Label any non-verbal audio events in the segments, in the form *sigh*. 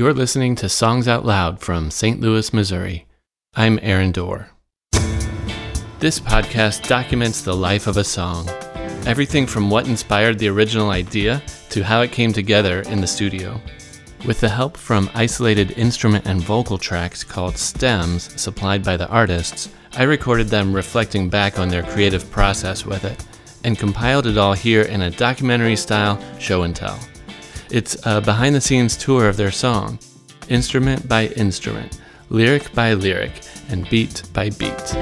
You're listening to Songs Out Loud from St. Louis, Missouri. I'm Aaron Dorr. This podcast documents the life of a song, everything from what inspired the original idea to how it came together in the studio. With the help from isolated instrument and vocal tracks called stems supplied by the artists, I recorded them reflecting back on their creative process with it and compiled it all here in a documentary style show and tell. It's a behind the scenes tour of their song, instrument by instrument, lyric by lyric, and beat by beat.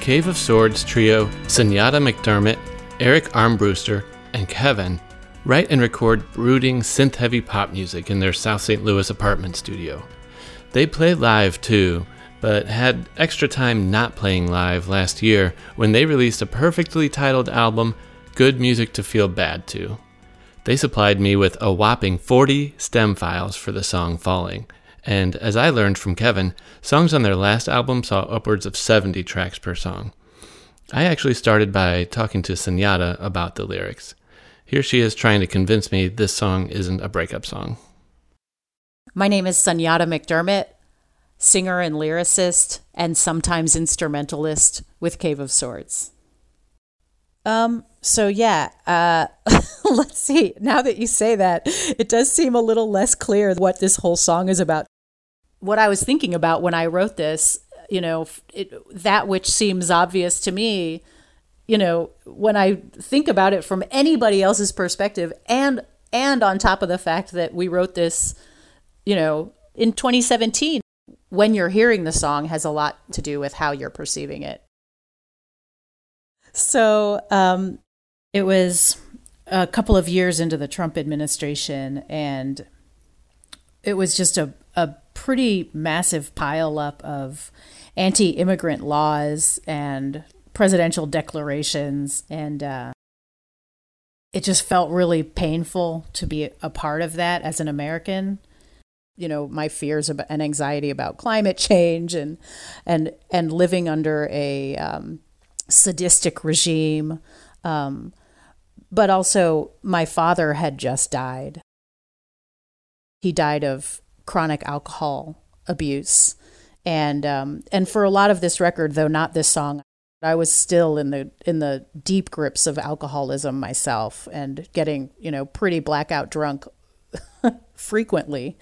Cave of Swords trio Sunyata McDermott, Eric Armbruster, and Kevin write and record brooding synth heavy pop music in their South St. Louis apartment studio. They play live too, but had extra time not playing live last year when they released a perfectly titled album, Good Music to Feel Bad to. They supplied me with a whopping 40 stem files for the song Falling, and as I learned from Kevin, songs on their last album saw upwards of 70 tracks per song. I actually started by talking to Sunyata about the lyrics. Here she is trying to convince me this song isn't a breakup song. My name is Sunyata McDermott, singer and lyricist, and sometimes instrumentalist with Cave of Swords. Um, so yeah, uh, *laughs* let's see. Now that you say that, it does seem a little less clear what this whole song is about. What I was thinking about when I wrote this, you know, it, that which seems obvious to me, you know, when I think about it from anybody else's perspective, and and on top of the fact that we wrote this, you know, in 2017, when you're hearing the song has a lot to do with how you're perceiving it. So um, it was a couple of years into the Trump administration, and it was just a, a pretty massive pileup of anti immigrant laws and presidential declarations. And uh, it just felt really painful to be a part of that as an American. You know, my fears about, and anxiety about climate change and and and living under a um, sadistic regime. Um, but also, my father had just died. He died of chronic alcohol abuse, and um, and for a lot of this record, though not this song, I was still in the in the deep grips of alcoholism myself, and getting you know pretty blackout drunk frequently,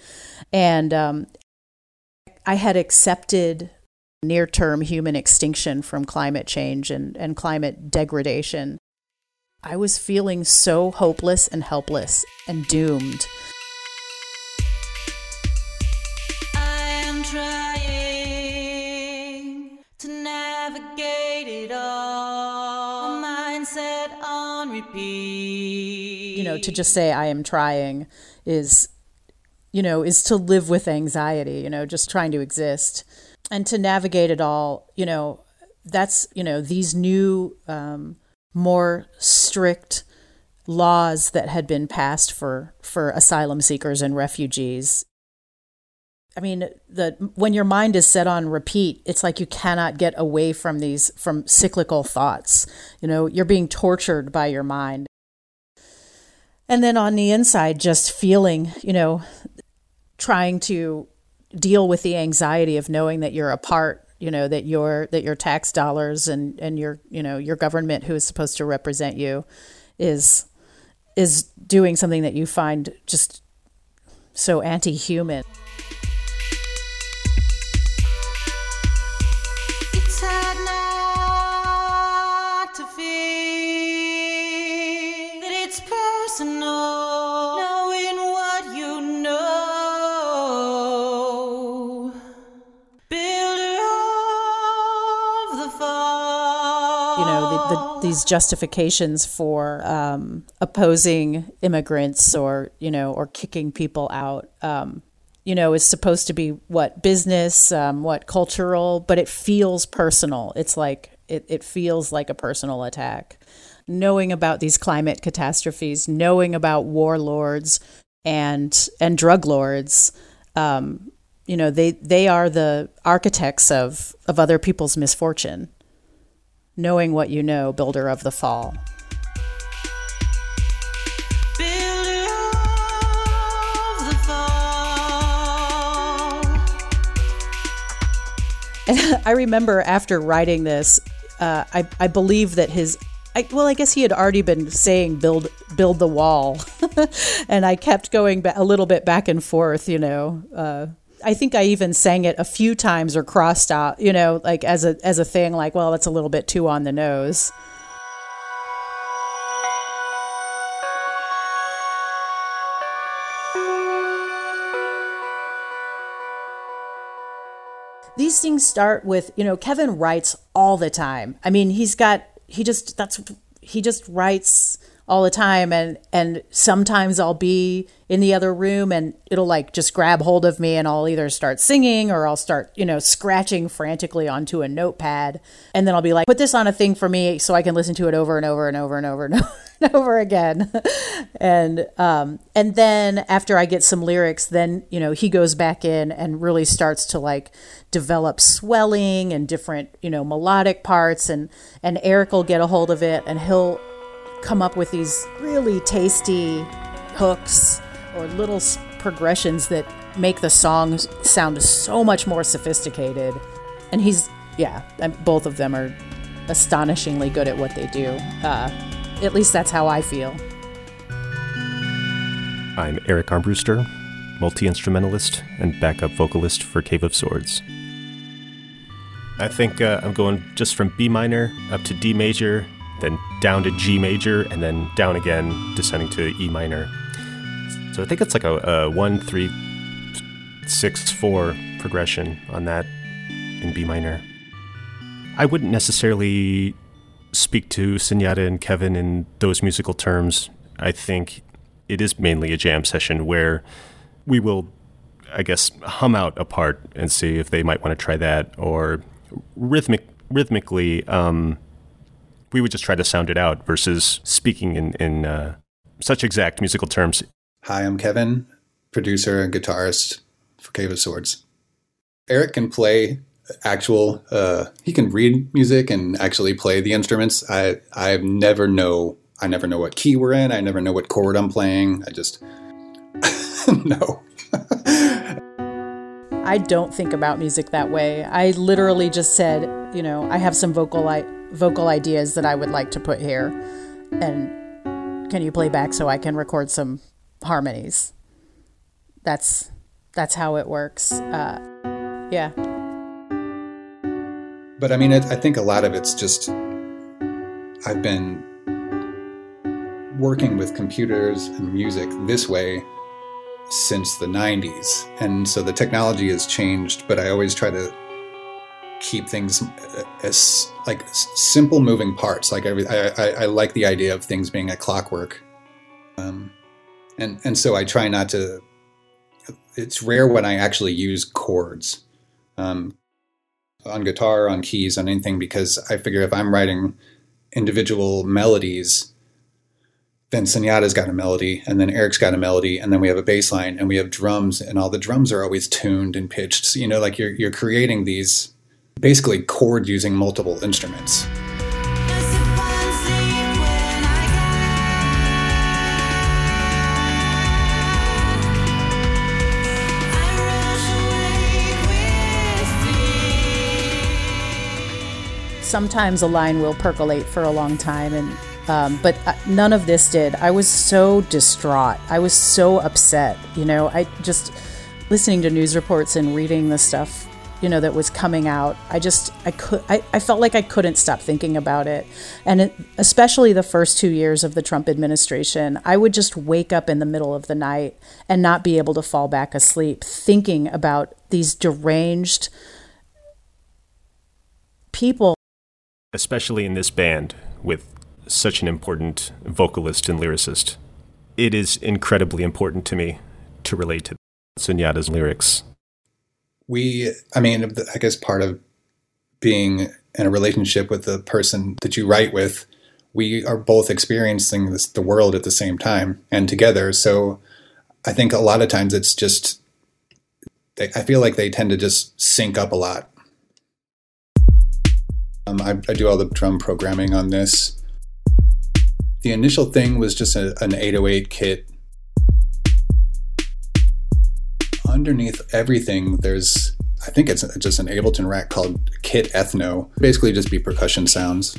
and um, I had accepted near term human extinction from climate change and, and climate degradation. I was feeling so hopeless and helpless and doomed. I am trying to navigate it all. Mindset on repeat. You know, to just say I am trying is, you know, is to live with anxiety, you know, just trying to exist. And to navigate it all, you know, that's, you know, these new, um, more strict laws that had been passed for for asylum seekers and refugees. I mean, the when your mind is set on repeat, it's like you cannot get away from these from cyclical thoughts. You know, you're being tortured by your mind. And then on the inside just feeling, you know, trying to deal with the anxiety of knowing that you're a part you know that your that your tax dollars and and your you know your government who is supposed to represent you is is doing something that you find just so anti-human justifications for um, opposing immigrants or you know or kicking people out. Um, you know is supposed to be what business um, what cultural but it feels personal. It's like it, it feels like a personal attack. Knowing about these climate catastrophes knowing about warlords and and drug lords um, you know they they are the architects of of other people's misfortune knowing what you know, builder of the fall. Builder of the fall. And *laughs* I remember after writing this, uh, I, I believe that his, I, well, I guess he had already been saying build build the wall, *laughs* and I kept going ba- a little bit back and forth, you know. Uh, I think I even sang it a few times or crossed out, you know, like as a as a thing, like, well, that's a little bit too on the nose. These things start with, you know, Kevin writes all the time. I mean, he's got he just that's he just writes all the time and and sometimes I'll be in the other room and it'll like just grab hold of me and I'll either start singing or I'll start, you know, scratching frantically onto a notepad and then I'll be like put this on a thing for me so I can listen to it over and over and over and over and *laughs* over, and over again. and um and then after I get some lyrics then, you know, he goes back in and really starts to like develop swelling and different, you know, melodic parts and and Eric will get a hold of it and he'll come up with these really tasty hooks or little progressions that make the songs sound so much more sophisticated. And he's, yeah, both of them are astonishingly good at what they do. Uh, at least that's how I feel. I'm Eric Armbruster, multi instrumentalist and backup vocalist for Cave of Swords. I think uh, I'm going just from B minor up to D major, then down to G major, and then down again, descending to E minor. So I think it's like a, a one, three, six, four progression on that in B minor. I wouldn't necessarily speak to Sunyata and Kevin in those musical terms. I think it is mainly a jam session where we will, I guess, hum out a part and see if they might want to try that, or rhythmic rhythmically, um, we would just try to sound it out versus speaking in in uh, such exact musical terms. Hi, I'm Kevin, producer and guitarist for Cave of Swords. Eric can play actual. Uh, he can read music and actually play the instruments. I I never know. I never know what key we're in. I never know what chord I'm playing. I just *laughs* no. I don't think about music that way. I literally just said, you know, I have some vocal I- vocal ideas that I would like to put here, and can you play back so I can record some harmonies? That's that's how it works. Uh, yeah. But I mean, I think a lot of it's just I've been working with computers and music this way since the 90s. And so the technology has changed, but I always try to keep things uh, as like simple moving parts. Like I, I, I like the idea of things being a clockwork. Um, and, and so I try not to, it's rare when I actually use chords. Um, on guitar, on keys, on anything, because I figure if I'm writing individual melodies, then Sunyata's got a melody, and then Eric's got a melody, and then we have a bass line, and we have drums, and all the drums are always tuned and pitched. So, you know, like you're you're creating these basically chord using multiple instruments. Sometimes a line will percolate for a long time and um, but uh, none of this did. I was so distraught. I was so upset you know? I just listening to news reports and reading the stuff you know that was coming out i just i could i, I felt like i couldn't stop thinking about it and it, especially the first two years of the trump administration i would just wake up in the middle of the night and not be able to fall back asleep thinking about these deranged people especially in this band with such an important vocalist and lyricist. It is incredibly important to me to relate to Sunyata's lyrics. We, I mean, I guess part of being in a relationship with the person that you write with, we are both experiencing this, the world at the same time and together. So I think a lot of times it's just, they, I feel like they tend to just sync up a lot. Um, I, I do all the drum programming on this. The initial thing was just a, an 808 kit. Underneath everything, there's, I think it's just an Ableton rack called Kit Ethno. Basically, just be percussion sounds.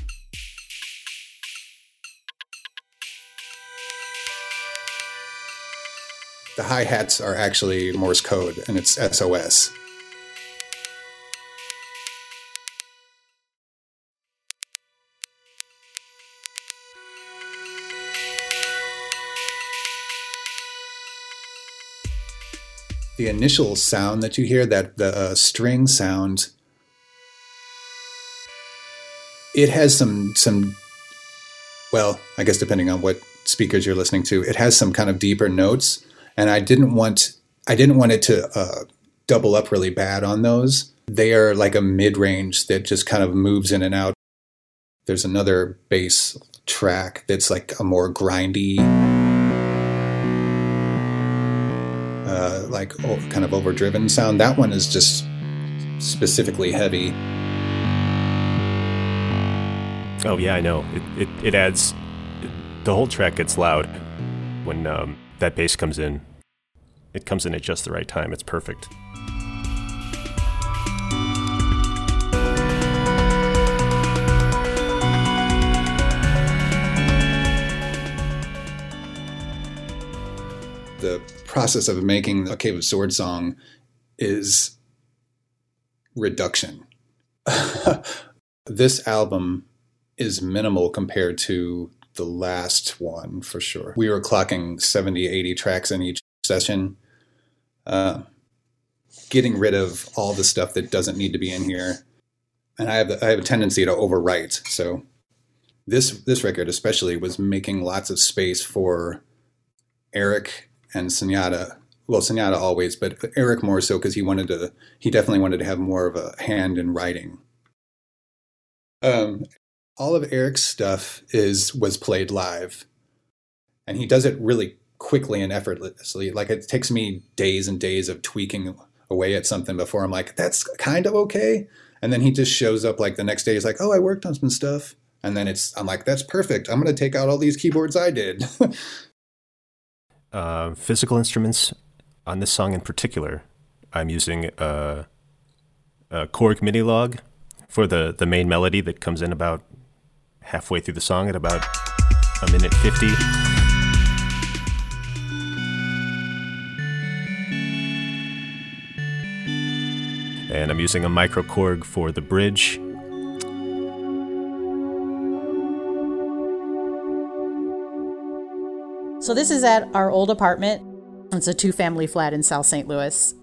The hi hats are actually Morse code and it's SOS. The initial sound that you hear, that the uh, string sound, it has some some. Well, I guess depending on what speakers you're listening to, it has some kind of deeper notes, and I didn't want I didn't want it to uh, double up really bad on those. They are like a mid range that just kind of moves in and out. There's another bass track that's like a more grindy. Uh, like o- kind of overdriven sound. That one is just specifically heavy. Oh yeah, I know. It it, it adds the whole track gets loud when um, that bass comes in. It comes in at just the right time. It's perfect. The process of making a Cave of Swords song is reduction. *laughs* this album is minimal compared to the last one for sure. We were clocking 70, 80 tracks in each session. Uh, getting rid of all the stuff that doesn't need to be in here. And I have, I have a tendency to overwrite. So this, this record especially was making lots of space for Eric and Sunyata. Well, Sunyata always, but Eric more so because he wanted to. He definitely wanted to have more of a hand in writing. Um, all of Eric's stuff is was played live, and he does it really quickly and effortlessly. Like it takes me days and days of tweaking away at something before I'm like, that's kind of okay. And then he just shows up like the next day. He's like, oh, I worked on some stuff. And then it's, I'm like, that's perfect. I'm going to take out all these keyboards I did. *laughs* Uh, physical instruments on this song in particular, I'm using a, a Korg minilogue for the, the main melody that comes in about halfway through the song at about a minute 50. And I'm using a micro Korg for the bridge. So this is at our old apartment. It's a two-family flat in South St. Louis.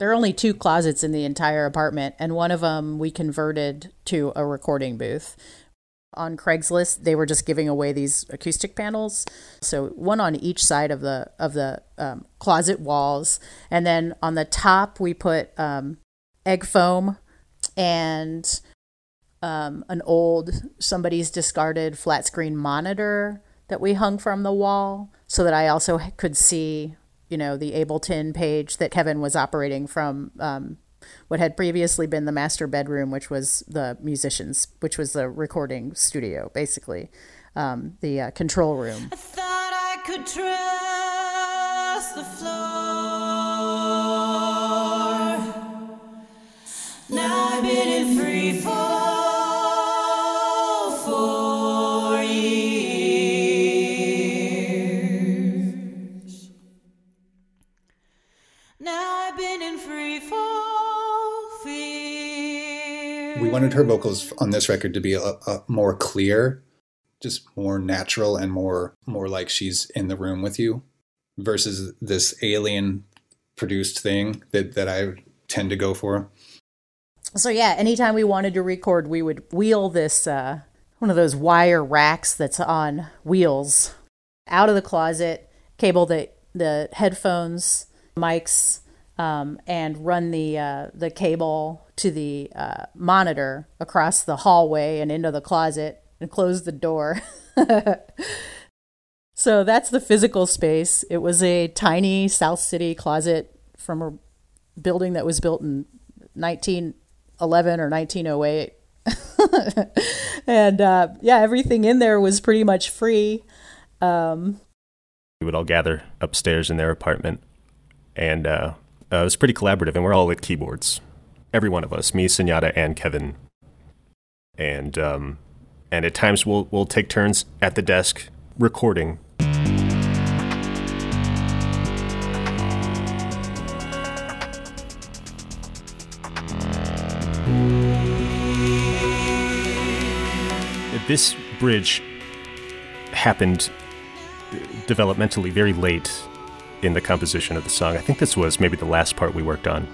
There are only two closets in the entire apartment, and one of them we converted to a recording booth. On Craigslist, they were just giving away these acoustic panels, so one on each side of the of the um, closet walls, and then on the top we put um, egg foam and um, an old somebody's discarded flat screen monitor that we hung from the wall so that I also could see, you know, the Ableton page that Kevin was operating from um, what had previously been the master bedroom, which was the musicians, which was the recording studio, basically, um, the uh, control room. I her vocals on this record to be a, a more clear, just more natural and more more like she's in the room with you, versus this alien produced thing that that I tend to go for. So yeah, anytime we wanted to record, we would wheel this uh, one of those wire racks that's on wheels out of the closet, cable the the headphones, mics, um, and run the uh, the cable to the uh, monitor across the hallway and into the closet, and close the door. *laughs* so that's the physical space. It was a tiny South City closet from a building that was built in 1911 or 1908. *laughs* and uh, yeah, everything in there was pretty much free. Um, we would all gather upstairs in their apartment, and uh, uh, it was pretty collaborative. And we're all at keyboards, every one of us, me, Sunyata, and Kevin. And um, and at times we'll we'll take turns at the desk recording. This bridge happened developmentally very late in the composition of the song. I think this was maybe the last part we worked on.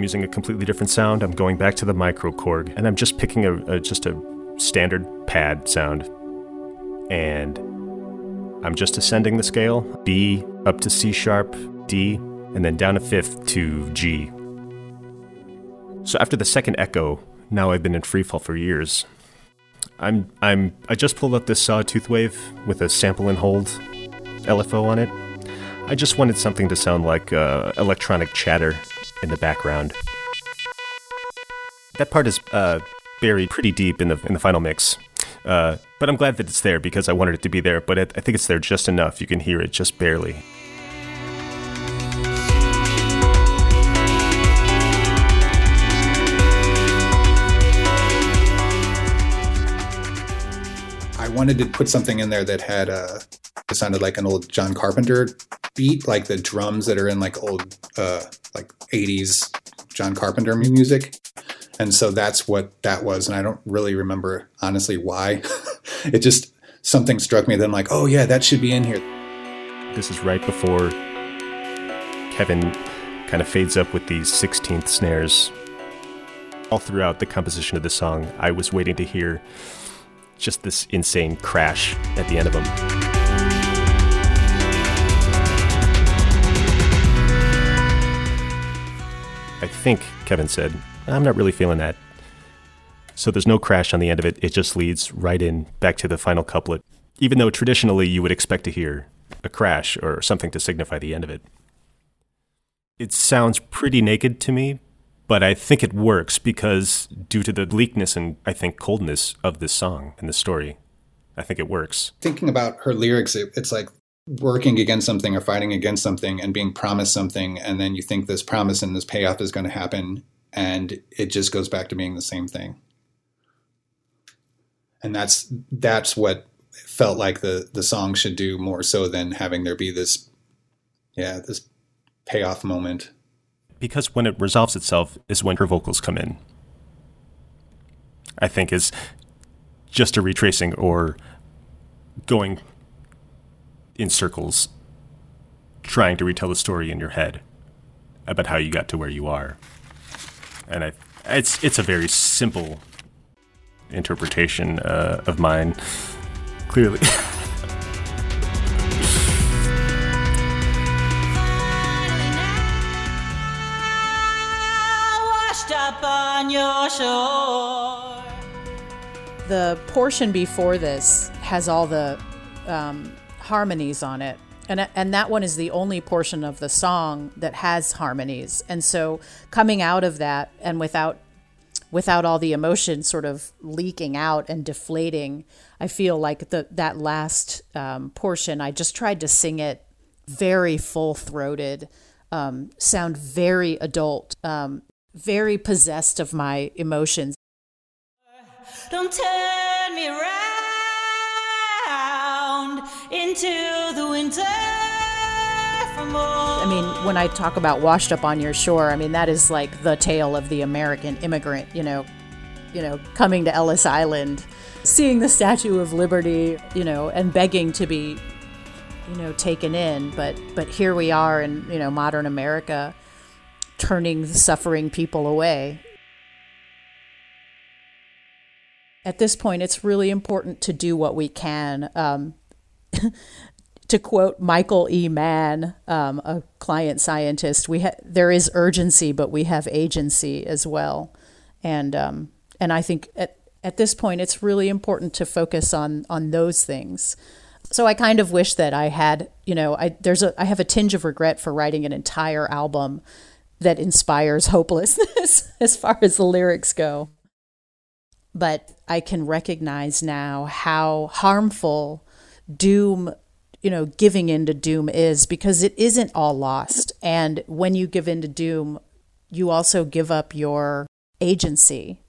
I'm using a completely different sound. I'm going back to the micro Korg, and I'm just picking a, a just a standard pad sound, and I'm just ascending the scale: B up to C sharp, D, and then down a fifth to G. So after the second echo, now I've been in freefall for years. I'm I'm I just pulled up this sawtooth wave with a sample and hold LFO on it. I just wanted something to sound like uh, electronic chatter in the background. That part is uh, buried pretty deep in the in the final mix, uh, but I'm glad that it's there because I wanted it to be there. But it, I think it's there just enough. You can hear it just barely. I wanted to put something in there that had uh sounded like an old John Carpenter beat, like the drums that are in like old uh like 80s John Carpenter music. And so that's what that was and I don't really remember honestly why. *laughs* it just something struck me then like, "Oh yeah, that should be in here." This is right before Kevin kind of fades up with these 16th snares. All throughout the composition of the song, I was waiting to hear just this insane crash at the end of them. I think Kevin said, I'm not really feeling that. So there's no crash on the end of it. It just leads right in back to the final couplet. Even though traditionally you would expect to hear a crash or something to signify the end of it. It sounds pretty naked to me, but I think it works because due to the bleakness and I think coldness of this song and the story, I think it works. Thinking about her lyrics, it, it's like working against something or fighting against something and being promised something and then you think this promise and this payoff is going to happen and it just goes back to being the same thing. And that's that's what felt like the the song should do more so than having there be this yeah, this payoff moment. because when it resolves itself is when her vocals come in. I think is just a retracing or going in circles trying to retell the story in your head about how you got to where you are. And I it's it's a very simple interpretation uh, of mine clearly. *laughs* on your shore. the portion before this has all the um, harmonies on it. And and that one is the only portion of the song that has harmonies. And so coming out of that and without without all the emotion sort of leaking out and deflating i feel like the that last um, portion i just tried to sing it very full throated um, sound very adult um, very possessed of my emotions. Don't turn me around into the winter I mean, when I talk about washed up on your shore, I mean that is like the tale of the American immigrant, you know, you know, coming to Ellis Island, seeing the Statue of Liberty, you know, and begging to be, you know, taken in, but but here we are in, you know, modern America turning the suffering people away. At this point, it's really important to do what we can. Um, to quote Michael E. Mann, um, a client scientist, we ha- there is urgency, but we have agency as well, and um, and I think at at this point it's really important to focus on on those things. So I kind of wish that I had, you know, I there's a I have a tinge of regret for writing an entire album that inspires hopelessness *laughs* as far as the lyrics go. But I can recognize now how harmful doom, you know, giving into doom is because it isn't all lost. And when you give into doom, you also give up your agency.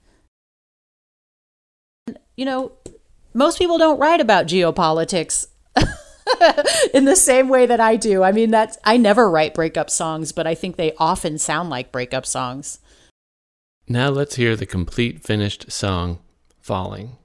You know, most people don't write about geopolitics *laughs* in the same way that I do. I mean, that's I never write breakup songs, but I think they often sound like breakup songs. Now let's hear the complete finished song, Falling.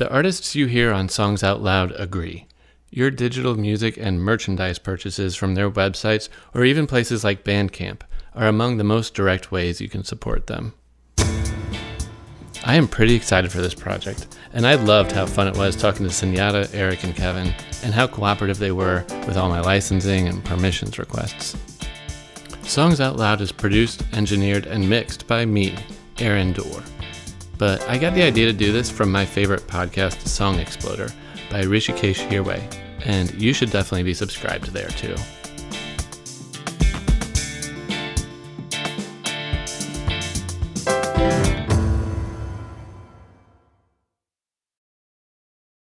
The artists you hear on Songs Out Loud agree. Your digital music and merchandise purchases from their websites or even places like Bandcamp are among the most direct ways you can support them. I am pretty excited for this project, and I loved how fun it was talking to Sunyata, Eric, and Kevin, and how cooperative they were with all my licensing and permissions requests. Songs Out Loud is produced, engineered, and mixed by me, Aaron Dorr. But I got the idea to do this from my favorite podcast, Song Exploder, by Hrishikesh Hirway, and you should definitely be subscribed there too.